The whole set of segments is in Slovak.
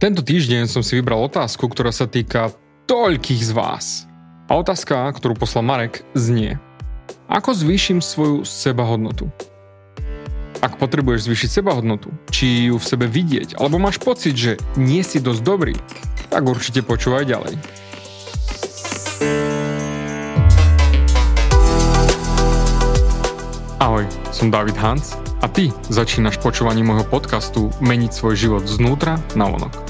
Tento týždeň som si vybral otázku, ktorá sa týka toľkých z vás. A otázka, ktorú poslal Marek, znie. Ako zvýšim svoju sebahodnotu? Ak potrebuješ zvýšiť sebahodnotu, či ju v sebe vidieť, alebo máš pocit, že nie si dosť dobrý, tak určite počúvaj ďalej. Ahoj, som David Hans a ty začínaš počúvanie môjho podcastu Meniť svoj život znútra na vonok.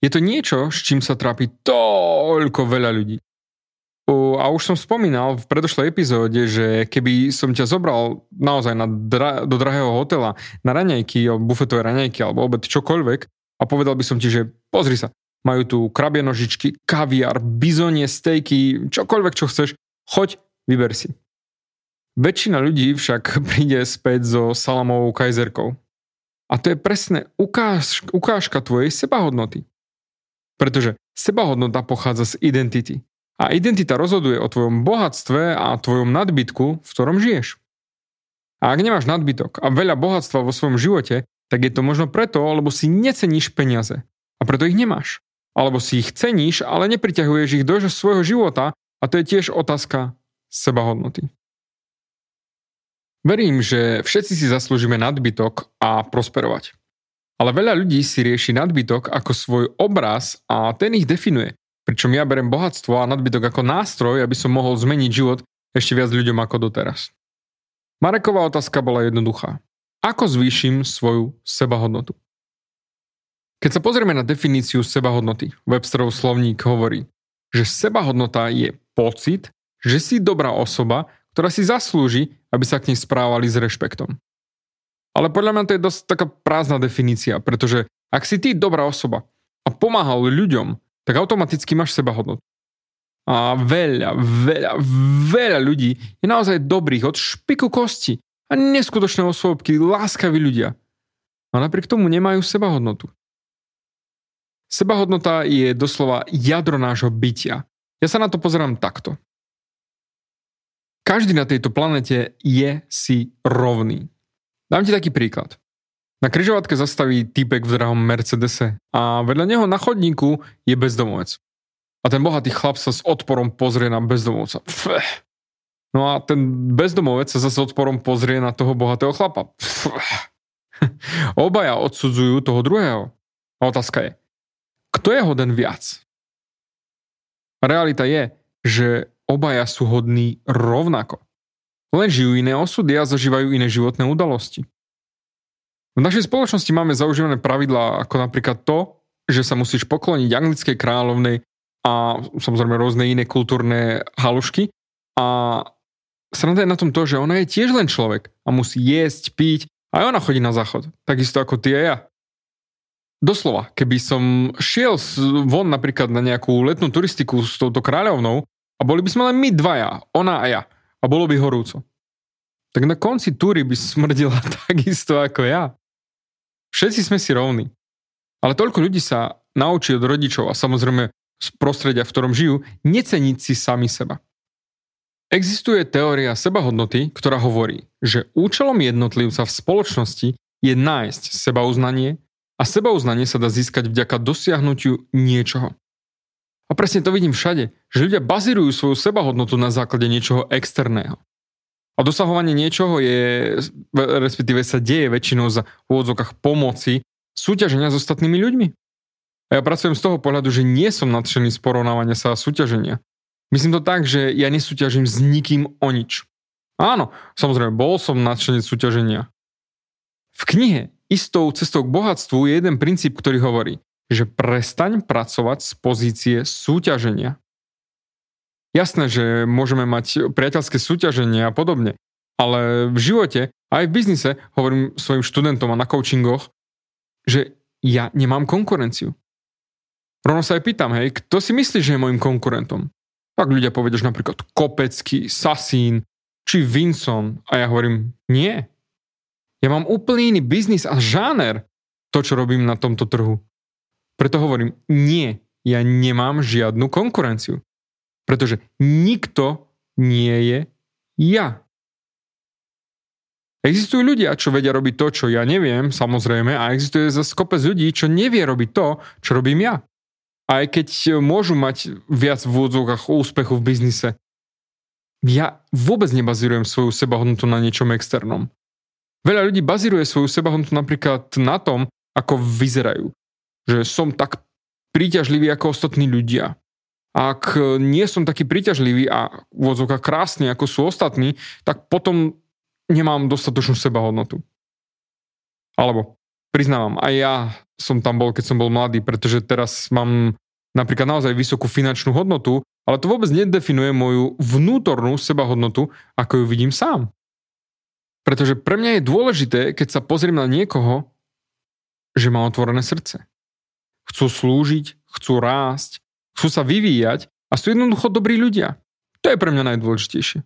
Je to niečo, s čím sa trápi toľko veľa ľudí. A už som spomínal v predošlej epizóde, že keby som ťa zobral naozaj na dra- do drahého hotela na raňajky, alebo bufetové raňajky, alebo obed čokoľvek a povedal by som ti, že pozri sa, majú tu krabie nožičky, kaviár, bizonie, stejky, čokoľvek, čo chceš, choď, vyber si. Väčšina ľudí však príde späť so salamovou kajzerkou. A to je presne ukáž, ukážka tvojej sebahodnoty. Pretože sebahodnota pochádza z identity. A identita rozhoduje o tvojom bohatstve a tvojom nadbytku, v ktorom žiješ. A ak nemáš nadbytok a veľa bohatstva vo svojom živote, tak je to možno preto, lebo si neceníš peniaze. A preto ich nemáš. Alebo si ich ceníš, ale nepriťahuješ ich do svojho života a to je tiež otázka sebahodnoty. Verím, že všetci si zaslúžime nadbytok a prosperovať. Ale veľa ľudí si rieši nadbytok ako svoj obraz a ten ich definuje. Pričom ja berem bohatstvo a nadbytok ako nástroj, aby som mohol zmeniť život ešte viac ľuďom ako doteraz. Mareková otázka bola jednoduchá. Ako zvýšim svoju sebahodnotu? Keď sa pozrieme na definíciu sebahodnoty, Websterov slovník hovorí, že sebahodnota je pocit, že si dobrá osoba, ktorá si zaslúži, aby sa k nej správali s rešpektom. Ale podľa mňa to je dosť taká prázdna definícia, pretože ak si ty dobrá osoba a pomáhal ľuďom, tak automaticky máš seba hodnotu. A veľa, veľa, veľa ľudí je naozaj dobrých od špiku kosti a neskutočné osobky, láskaví ľudia. A napriek tomu nemajú sebahodnotu. Sebahodnota je doslova jadro nášho bytia. Ja sa na to pozerám takto. Každý na tejto planete je si rovný. Dám ti taký príklad. Na kryžovatke zastaví týpek v drahom Mercedese a vedľa neho na chodníku je bezdomovec. A ten bohatý chlap sa s odporom pozrie na bezdomovca. Pfff. No a ten bezdomovec sa zase odporom pozrie na toho bohatého chlapa. Pfff. Obaja odsudzujú toho druhého. A otázka je, kto je hoden viac? Realita je, že obaja sú hodní rovnako. Len žijú iné osudy a zažívajú iné životné udalosti. V našej spoločnosti máme zaužívané pravidlá ako napríklad to, že sa musíš pokloniť anglickej kráľovnej a samozrejme rôzne iné kultúrne halušky. A sranda je na tom to, že ona je tiež len človek a musí jesť, piť a ona chodí na záchod. Takisto ako ty a ja. Doslova, keby som šiel von napríklad na nejakú letnú turistiku s touto kráľovnou a boli by sme len my dvaja, ona a ja, a bolo by horúco. Tak na konci túry by smrdila takisto ako ja. Všetci sme si rovní. Ale toľko ľudí sa naučí od rodičov a samozrejme z prostredia, v ktorom žijú, neceniť si sami seba. Existuje teória sebahodnoty, ktorá hovorí, že účelom jednotlivca v spoločnosti je nájsť sebauznanie a sebauznanie sa dá získať vďaka dosiahnutiu niečoho. A presne to vidím všade, že ľudia bazírujú svoju sebahodnotu na základe niečoho externého. A dosahovanie niečoho je, respektíve sa deje väčšinou za úvodzokách pomoci súťaženia s ostatnými ľuďmi. A ja pracujem z toho pohľadu, že nie som nadšený z porovnávania sa a súťaženia. Myslím to tak, že ja nesúťažím s nikým o nič. Áno, samozrejme, bol som nadšenec súťaženia. V knihe Istou cestou k bohatstvu je jeden princíp, ktorý hovorí, že prestaň pracovať z pozície súťaženia. Jasné, že môžeme mať priateľské súťaženie a podobne, ale v živote, aj v biznise, hovorím svojim študentom a na coachingoch, že ja nemám konkurenciu. Rovno sa aj pýtam, hej, kto si myslí, že je môjim konkurentom? Tak ľudia povedia, že napríklad Kopecký, Sasín, či Vinson. A ja hovorím, nie. Ja mám úplne iný biznis a žáner, to, čo robím na tomto trhu. Preto hovorím, nie, ja nemám žiadnu konkurenciu. Pretože nikto nie je ja. Existujú ľudia, čo vedia robiť to, čo ja neviem, samozrejme, a existuje zase kopec ľudí, čo nevie robiť to, čo robím ja aj keď môžu mať viac v úvodzovkách úspechu v biznise, ja vôbec nebazírujem svoju sebahodnotu na niečom externom. Veľa ľudí bazíruje svoju sebahodnotu napríklad na tom, ako vyzerajú. Že som tak príťažlivý ako ostatní ľudia. Ak nie som taký príťažlivý a v krásny ako sú ostatní, tak potom nemám dostatočnú sebahodnotu. Alebo priznávam, aj ja som tam bol, keď som bol mladý, pretože teraz mám napríklad naozaj vysokú finančnú hodnotu, ale to vôbec nedefinuje moju vnútornú sebahodnotu, ako ju vidím sám. Pretože pre mňa je dôležité, keď sa pozriem na niekoho, že má otvorené srdce. Chcú slúžiť, chcú rásť, chcú sa vyvíjať a sú jednoducho dobrí ľudia. To je pre mňa najdôležitejšie.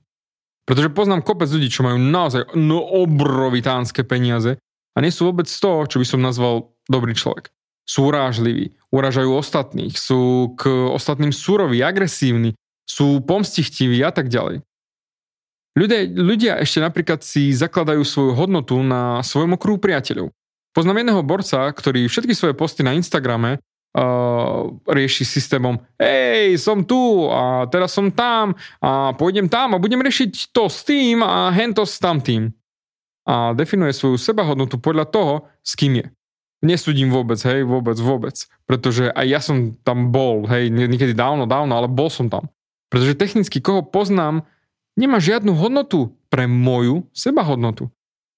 Pretože poznám kopec ľudí, čo majú naozaj no obrovitánske peniaze a nie sú vôbec toho, čo by som nazval dobrý človek. Sú urážliví, urážajú ostatných, sú k ostatným suroví, agresívni, sú pomstichtiví a tak ďalej. Ľudia, ľudia ešte napríklad si zakladajú svoju hodnotu na svojom okruhu priateľov. Poznám jedného borca, ktorý všetky svoje posty na Instagrame uh, rieši systémom hej, som tu a teraz som tam a pôjdem tam a budem riešiť to s tým a hento s tamtým a definuje svoju sebahodnotu podľa toho, s kým je. Nesúdim vôbec, hej, vôbec, vôbec. Pretože aj ja som tam bol, hej, niekedy dávno, dávno, ale bol som tam. Pretože technicky, koho poznám, nemá žiadnu hodnotu pre moju sebahodnotu.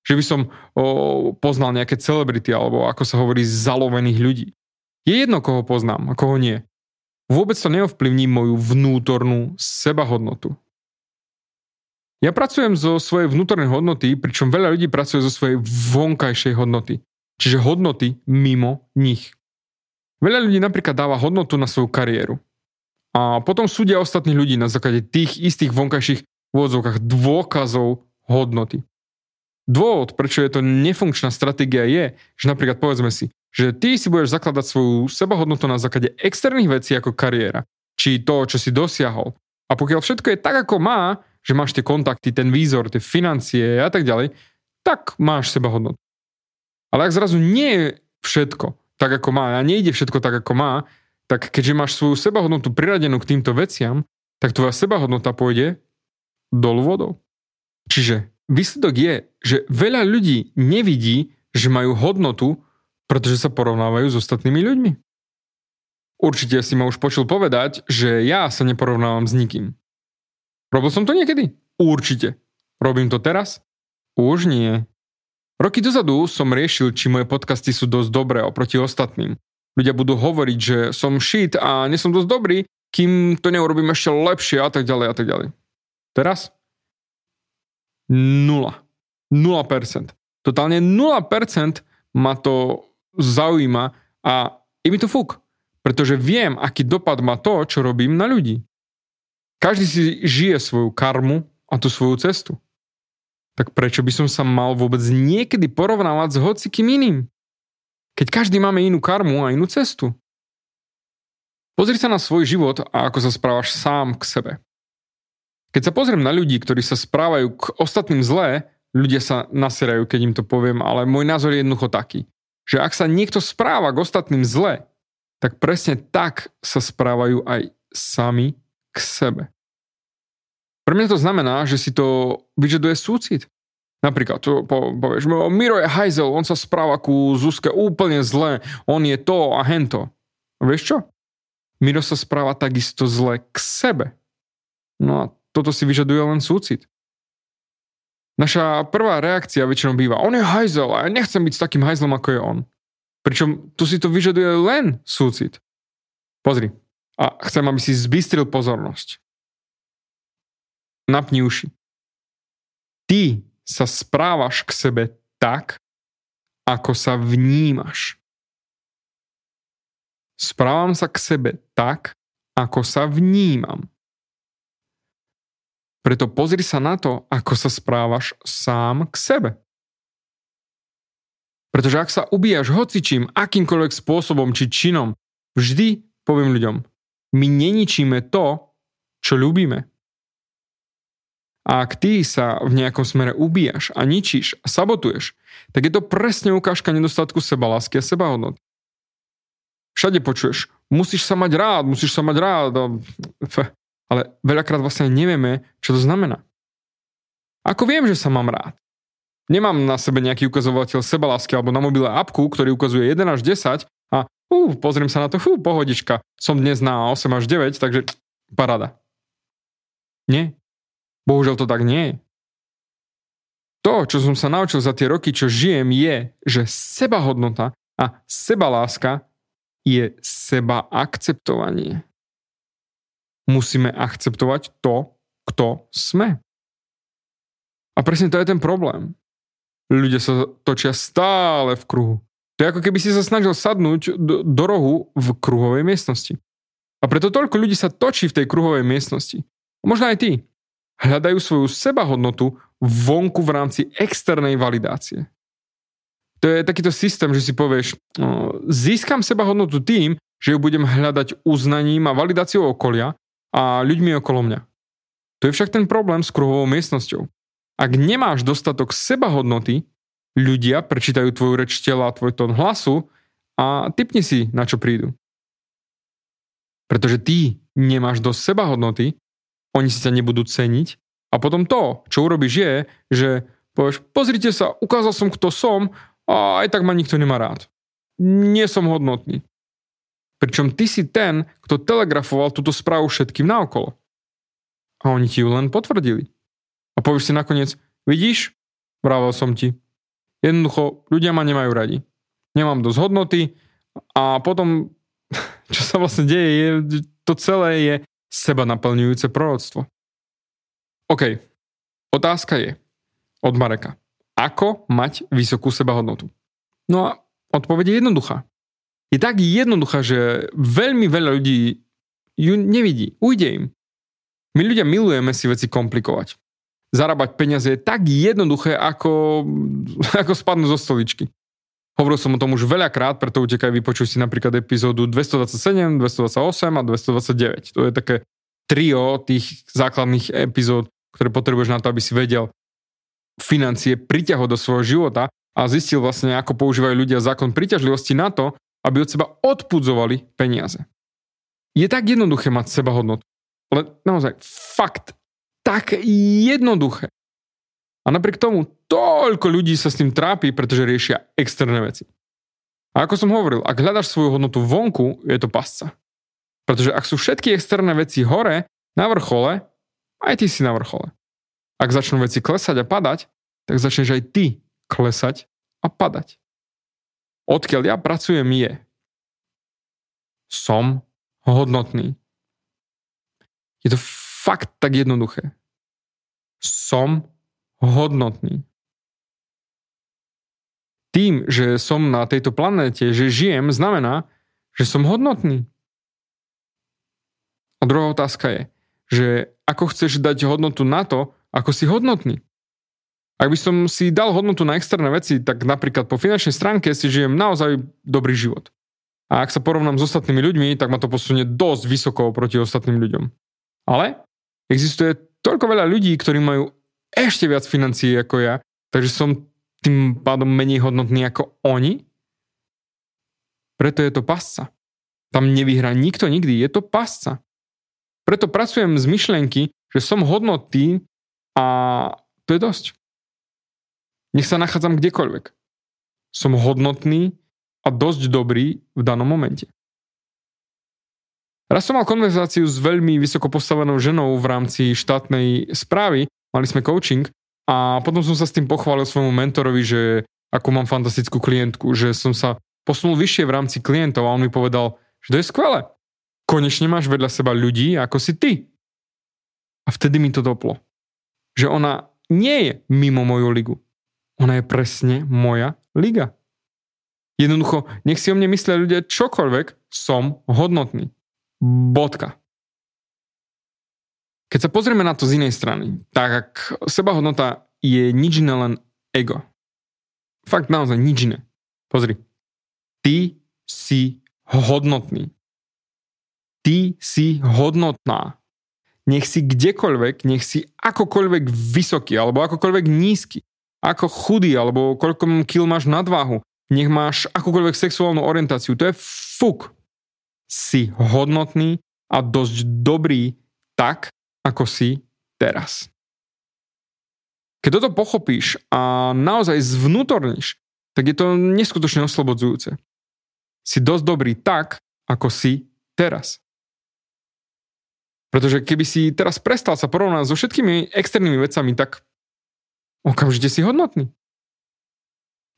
Že by som o, poznal nejaké celebrity, alebo ako sa hovorí, zalovených ľudí. Je jedno, koho poznám a koho nie. Vôbec to neovplyvní moju vnútornú sebahodnotu. Ja pracujem zo svojej vnútornej hodnoty, pričom veľa ľudí pracuje zo svojej vonkajšej hodnoty. Čiže hodnoty mimo nich. Veľa ľudí napríklad dáva hodnotu na svoju kariéru. A potom súdia ostatných ľudí na základe tých istých vonkajších vôdzovkách dôkazov hodnoty. Dôvod, prečo je to nefunkčná stratégia je, že napríklad povedzme si, že ty si budeš zakladať svoju sebahodnotu na základe externých vecí ako kariéra, či to, čo si dosiahol. A pokiaľ všetko je tak, ako má, že máš tie kontakty, ten výzor, tie financie a tak ďalej, tak máš seba hodnotu. Ale ak zrazu nie je všetko tak, ako má a nejde všetko tak, ako má, tak keďže máš svoju sebahodnotu priradenú k týmto veciam, tak tvoja sebahodnota pôjde dolu vodou. Čiže výsledok je, že veľa ľudí nevidí, že majú hodnotu, pretože sa porovnávajú s ostatnými ľuďmi. Určite si ma už počul povedať, že ja sa neporovnávam s nikým. Robil som to niekedy? Určite. Robím to teraz? Už nie. Roky dozadu som riešil, či moje podcasty sú dosť dobré oproti ostatným. Ľudia budú hovoriť, že som shit a nie som dosť dobrý, kým to neurobím ešte lepšie a tak ďalej a tak ďalej. Teraz? Nula. 0%. Totálne 0% ma to zaujíma a je mi to fuk. Pretože viem, aký dopad má to, čo robím na ľudí. Každý si žije svoju karmu a tú svoju cestu. Tak prečo by som sa mal vôbec niekedy porovnávať s hocikým iným? Keď každý máme inú karmu a inú cestu. Pozri sa na svoj život a ako sa správaš sám k sebe. Keď sa pozriem na ľudí, ktorí sa správajú k ostatným zlé, ľudia sa naserajú, keď im to poviem, ale môj názor je jednoducho taký, že ak sa niekto správa k ostatným zle, tak presne tak sa správajú aj sami k sebe. Pre mňa to znamená, že si to vyžaduje súcit. Napríklad, to po, povieš, Miro je hajzel, on sa správa ku Zuzke úplne zle, on je to a hento. vieš čo? Miro sa správa takisto zle k sebe. No a toto si vyžaduje len súcit. Naša prvá reakcia väčšinou býva, on je hajzel a ja nechcem byť s takým hajzlom, ako je on. Pričom tu si to vyžaduje len súcit. Pozri. A chcem, aby si zbystril pozornosť. Napni uši. Ty sa správaš k sebe tak, ako sa vnímaš. Správam sa k sebe tak, ako sa vnímam. Preto pozri sa na to, ako sa správaš sám k sebe. Pretože ak sa ubíjaš hocičím, akýmkoľvek spôsobom či činom, vždy poviem ľuďom, my neničíme to, čo ľúbime. A ak ty sa v nejakom smere ubíjaš a ničíš a sabotuješ, tak je to presne ukážka nedostatku sebalásky a sebahodnoty. Všade počuješ, musíš sa mať rád, musíš sa mať rád. Ale veľakrát vlastne nevieme, čo to znamená. Ako viem, že sa mám rád? Nemám na sebe nejaký ukazovateľ sebalásky alebo na mobile apku, ktorý ukazuje 1 až 10 a uh, pozriem sa na to, fú, pohodička. Som dnes na 8 až 9, takže parada. Nie. Bohužiaľ to tak nie je. To, čo som sa naučil za tie roky, čo žijem, je, že sebahodnota a sebaláska je seba akceptovanie musíme akceptovať to, kto sme. A presne to je ten problém. Ľudia sa točia stále v kruhu. To je ako keby si sa snažil sadnúť do, do rohu v kruhovej miestnosti. A preto toľko ľudí sa točí v tej kruhovej miestnosti. Možno aj ty. Hľadajú svoju sebahodnotu vonku v rámci externej validácie. To je takýto systém, že si povieš, no, získam sebahodnotu tým, že ju budem hľadať uznaním a validáciou okolia a ľuďmi okolo mňa. To je však ten problém s kruhovou miestnosťou. Ak nemáš dostatok sebahodnoty, ľudia prečítajú tvoju reč tela, tvoj tón hlasu a typni si, na čo prídu. Pretože ty nemáš dosť sebahodnoty, oni si ťa nebudú ceniť a potom to, čo urobíš je, že povieš, pozrite sa, ukázal som, kto som a aj tak ma nikto nemá rád. Nie som hodnotný. Pričom ty si ten, kto telegrafoval túto správu všetkým naokolo. A oni ti ju len potvrdili. A povieš si nakoniec, vidíš, vravel som ti. Jednoducho, ľudia ma nemajú radi. Nemám dosť hodnoty a potom, čo sa vlastne deje, je, to celé je seba naplňujúce proroctvo. OK, otázka je od Mareka. Ako mať vysokú sebahodnotu? No a odpoveď je jednoduchá je tak jednoduchá, že veľmi veľa ľudí ju nevidí. Ujde im. My ľudia milujeme si veci komplikovať. Zarábať peniaze je tak jednoduché, ako, ako spadnúť zo stoličky. Hovoril som o tom už veľakrát, preto utekaj vypočuj si napríklad epizódu 227, 228 a 229. To je také trio tých základných epizód, ktoré potrebuješ na to, aby si vedel financie priťahovať do svojho života a zistil vlastne, ako používajú ľudia zákon príťažlivosti na to, aby od seba odpudzovali peniaze. Je tak jednoduché mať seba hodnotu. Ale naozaj, fakt, tak jednoduché. A napriek tomu toľko ľudí sa s tým trápi, pretože riešia externé veci. A ako som hovoril, ak hľadaš svoju hodnotu vonku, je to pasca. Pretože ak sú všetky externé veci hore, na vrchole, aj ty si na vrchole. Ak začnú veci klesať a padať, tak začneš aj ty klesať a padať odkiaľ ja pracujem je, som hodnotný. Je to fakt tak jednoduché. Som hodnotný. Tým, že som na tejto planéte, že žijem, znamená, že som hodnotný. A druhá otázka je, že ako chceš dať hodnotu na to, ako si hodnotný. Ak by som si dal hodnotu na externé veci, tak napríklad po finančnej stránke si žijem naozaj dobrý život. A ak sa porovnám s ostatnými ľuďmi, tak ma to posunie dosť vysoko proti ostatným ľuďom. Ale existuje toľko veľa ľudí, ktorí majú ešte viac financií ako ja, takže som tým pádom menej hodnotný ako oni. Preto je to pasca. Tam nevyhrá nikto nikdy, je to pasca. Preto pracujem z myšlenky, že som hodnotný a to je dosť. Nech sa nachádzam kdekoľvek. Som hodnotný a dosť dobrý v danom momente. Raz som mal konverzáciu s veľmi vysoko postavenou ženou v rámci štátnej správy, mali sme coaching a potom som sa s tým pochválil svojmu mentorovi, že ako mám fantastickú klientku, že som sa posunul vyššie v rámci klientov a on mi povedal, že to je skvelé. Konečne máš vedľa seba ľudí, ako si ty. A vtedy mi to doplo. Že ona nie je mimo moju ligu. Ona je presne moja liga. Jednoducho, nech si o mne myslia ľudia čokoľvek, som hodnotný. Bodka. Keď sa pozrieme na to z inej strany, tak sebahodnota je nič iné len ego. Fakt naozaj nič iné. Pozri. Ty si hodnotný. Ty si hodnotná. Nech si kdekoľvek, nech si akokoľvek vysoký, alebo akokoľvek nízky, ako chudý, alebo koľko kil máš nadváhu, nech máš akúkoľvek sexuálnu orientáciu, to je fuk. Si hodnotný a dosť dobrý tak, ako si teraz. Keď toto pochopíš a naozaj zvnútorníš, tak je to neskutočne oslobodzujúce. Si dosť dobrý tak, ako si teraz. Pretože keby si teraz prestal sa porovnať so všetkými externými vecami, tak okamžite si hodnotný.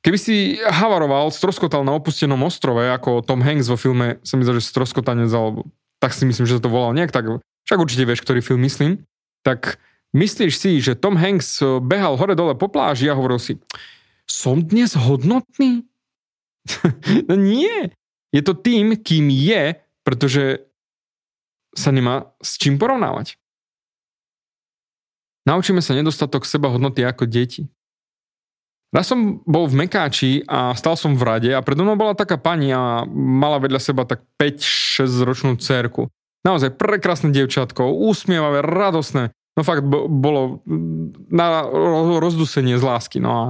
Keby si havaroval, stroskotal na opustenom ostrove, ako Tom Hanks vo filme, sa mi zdá, že stroskotanec, alebo tak si myslím, že sa to volal nejak tak, však určite vieš, ktorý film myslím, tak Myslíš si, že Tom Hanks eh, behal hore-dole po pláži a hovoril si, som dnes hodnotný? no nie. Je to tým, kým je, pretože sa nemá s čím porovnávať. Naučíme sa nedostatok seba hodnoty ako deti. Raz som bol v Mekáči a stal som v rade a predo mnou bola taká pani a mala vedľa seba tak 5-6 ročnú cerku. Naozaj prekrásne dievčatko, úsmievavé, radosné no fakt bolo na rozdusenie z lásky. No a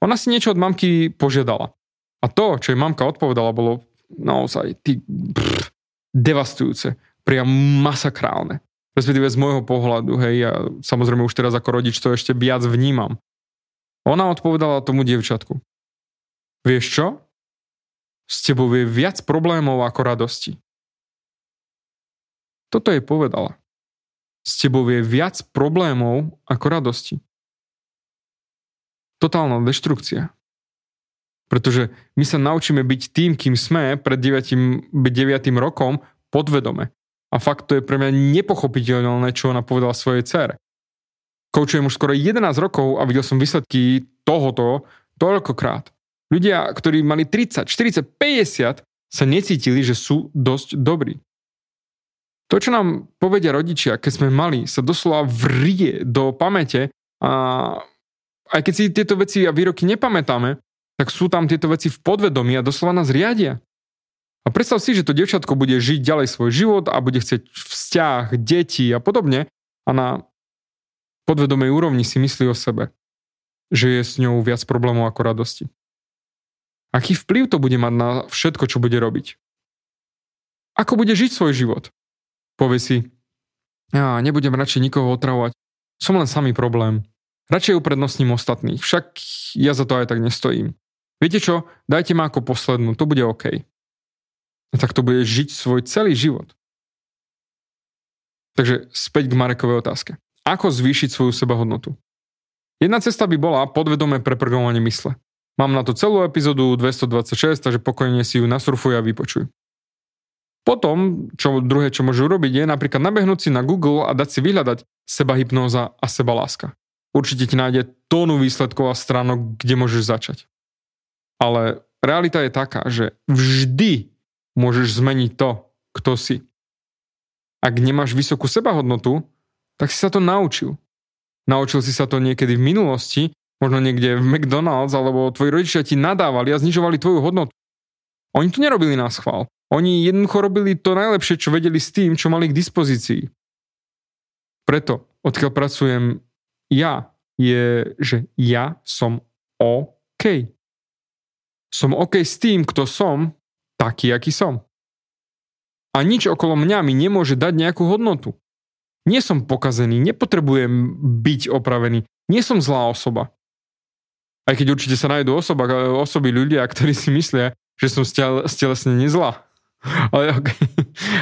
ona si niečo od mamky požiadala. A to, čo jej mamka odpovedala, bolo naozaj ty, pff, devastujúce. Priam masakrálne. Respektíve z môjho pohľadu, hej, ja samozrejme už teraz ako rodič to ešte viac vnímam. Ona odpovedala tomu dievčatku. Vieš čo? S tebou je viac problémov ako radosti. Toto jej povedala s tebou je viac problémov ako radosti. Totálna deštrukcia. Pretože my sa naučíme byť tým, kým sme pred 9, 9 rokom podvedome. A fakt to je pre mňa nepochopiteľné, čo ona povedala svojej cére. Koučujem už skoro 11 rokov a videl som výsledky tohoto toľkokrát. Ľudia, ktorí mali 30, 40, 50, sa necítili, že sú dosť dobrí. To, čo nám povedia rodičia, keď sme mali, sa doslova vrie do pamäte a aj keď si tieto veci a výroky nepamätáme, tak sú tam tieto veci v podvedomí a doslova nás riadia. A predstav si, že to devčatko bude žiť ďalej svoj život a bude chcieť vzťah, deti a podobne a na podvedomej úrovni si myslí o sebe, že je s ňou viac problémov ako radosti. Aký vplyv to bude mať na všetko, čo bude robiť? Ako bude žiť svoj život? Povie si, ja nebudem radšej nikoho otravovať, som len samý problém. Radšej uprednostním ostatných, však ja za to aj tak nestojím. Viete čo, dajte ma ako poslednú, to bude OK. A tak to bude žiť svoj celý život. Takže späť k Marekovej otázke. Ako zvýšiť svoju sebahodnotu? Jedna cesta by bola podvedomé preprogramovanie mysle. Mám na to celú epizódu 226, takže pokojne si ju nasurfuj a vypočuj. Potom, čo druhé, čo môžu urobiť, je napríklad nabehnúť si na Google a dať si vyhľadať seba hypnóza a seba láska. Určite ti nájde tónu výsledkov a stránok, kde môžeš začať. Ale realita je taká, že vždy môžeš zmeniť to, kto si. Ak nemáš vysokú sebahodnotu, tak si sa to naučil. Naučil si sa to niekedy v minulosti, možno niekde v McDonald's, alebo tvoji rodičia ti nadávali a znižovali tvoju hodnotu. Oni to nerobili na schvál. Oni jednoducho robili to najlepšie, čo vedeli s tým, čo mali k dispozícii. Preto, odkiaľ pracujem ja, je, že ja som OK. Som OK s tým, kto som, taký, aký som. A nič okolo mňa mi nemôže dať nejakú hodnotu. Nie som pokazený, nepotrebujem byť opravený, nie som zlá osoba. Aj keď určite sa nájdú osoba, osoby ľudia, ktorí si myslia, že som stelesne nezlá. ale, okay.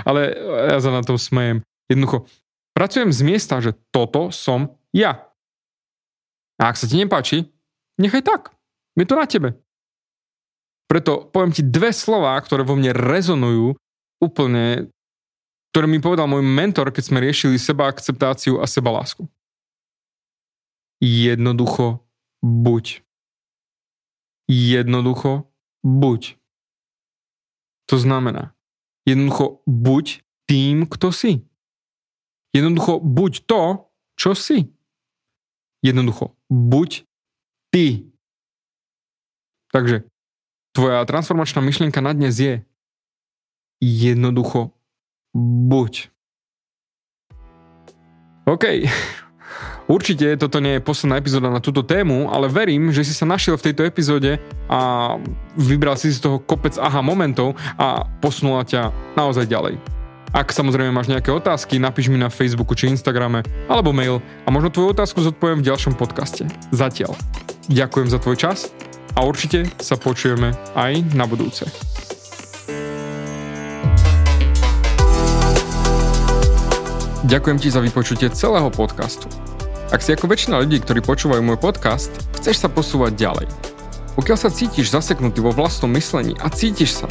ale ja sa na tom smejem. Jednoducho, pracujem z miesta, že toto som ja. A ak sa ti nepáči, nechaj tak. Je to na tebe. Preto poviem ti dve slova, ktoré vo mne rezonujú úplne, ktoré mi povedal môj mentor, keď sme riešili seba akceptáciu a seba lásku. Jednoducho buď. Jednoducho buď. To znamená, jednoducho buď tým, kto si. Jednoducho buď to, čo si. Jednoducho buď ty. Takže tvoja transformačná myšlienka na dnes je jednoducho buď. OK, Určite toto nie je posledná epizóda na túto tému, ale verím, že si sa našiel v tejto epizóde a vybral si z toho kopec aha momentov a posunula ťa naozaj ďalej. Ak samozrejme máš nejaké otázky, napíš mi na Facebooku či Instagrame alebo mail a možno tvoju otázku zodpoviem v ďalšom podcaste. Zatiaľ. Ďakujem za tvoj čas a určite sa počujeme aj na budúce. Ďakujem ti za vypočutie celého podcastu. Ak si ako väčšina ľudí, ktorí počúvajú môj podcast, chceš sa posúvať ďalej. Pokiaľ sa cítiš zaseknutý vo vlastnom myslení a cítiš sa,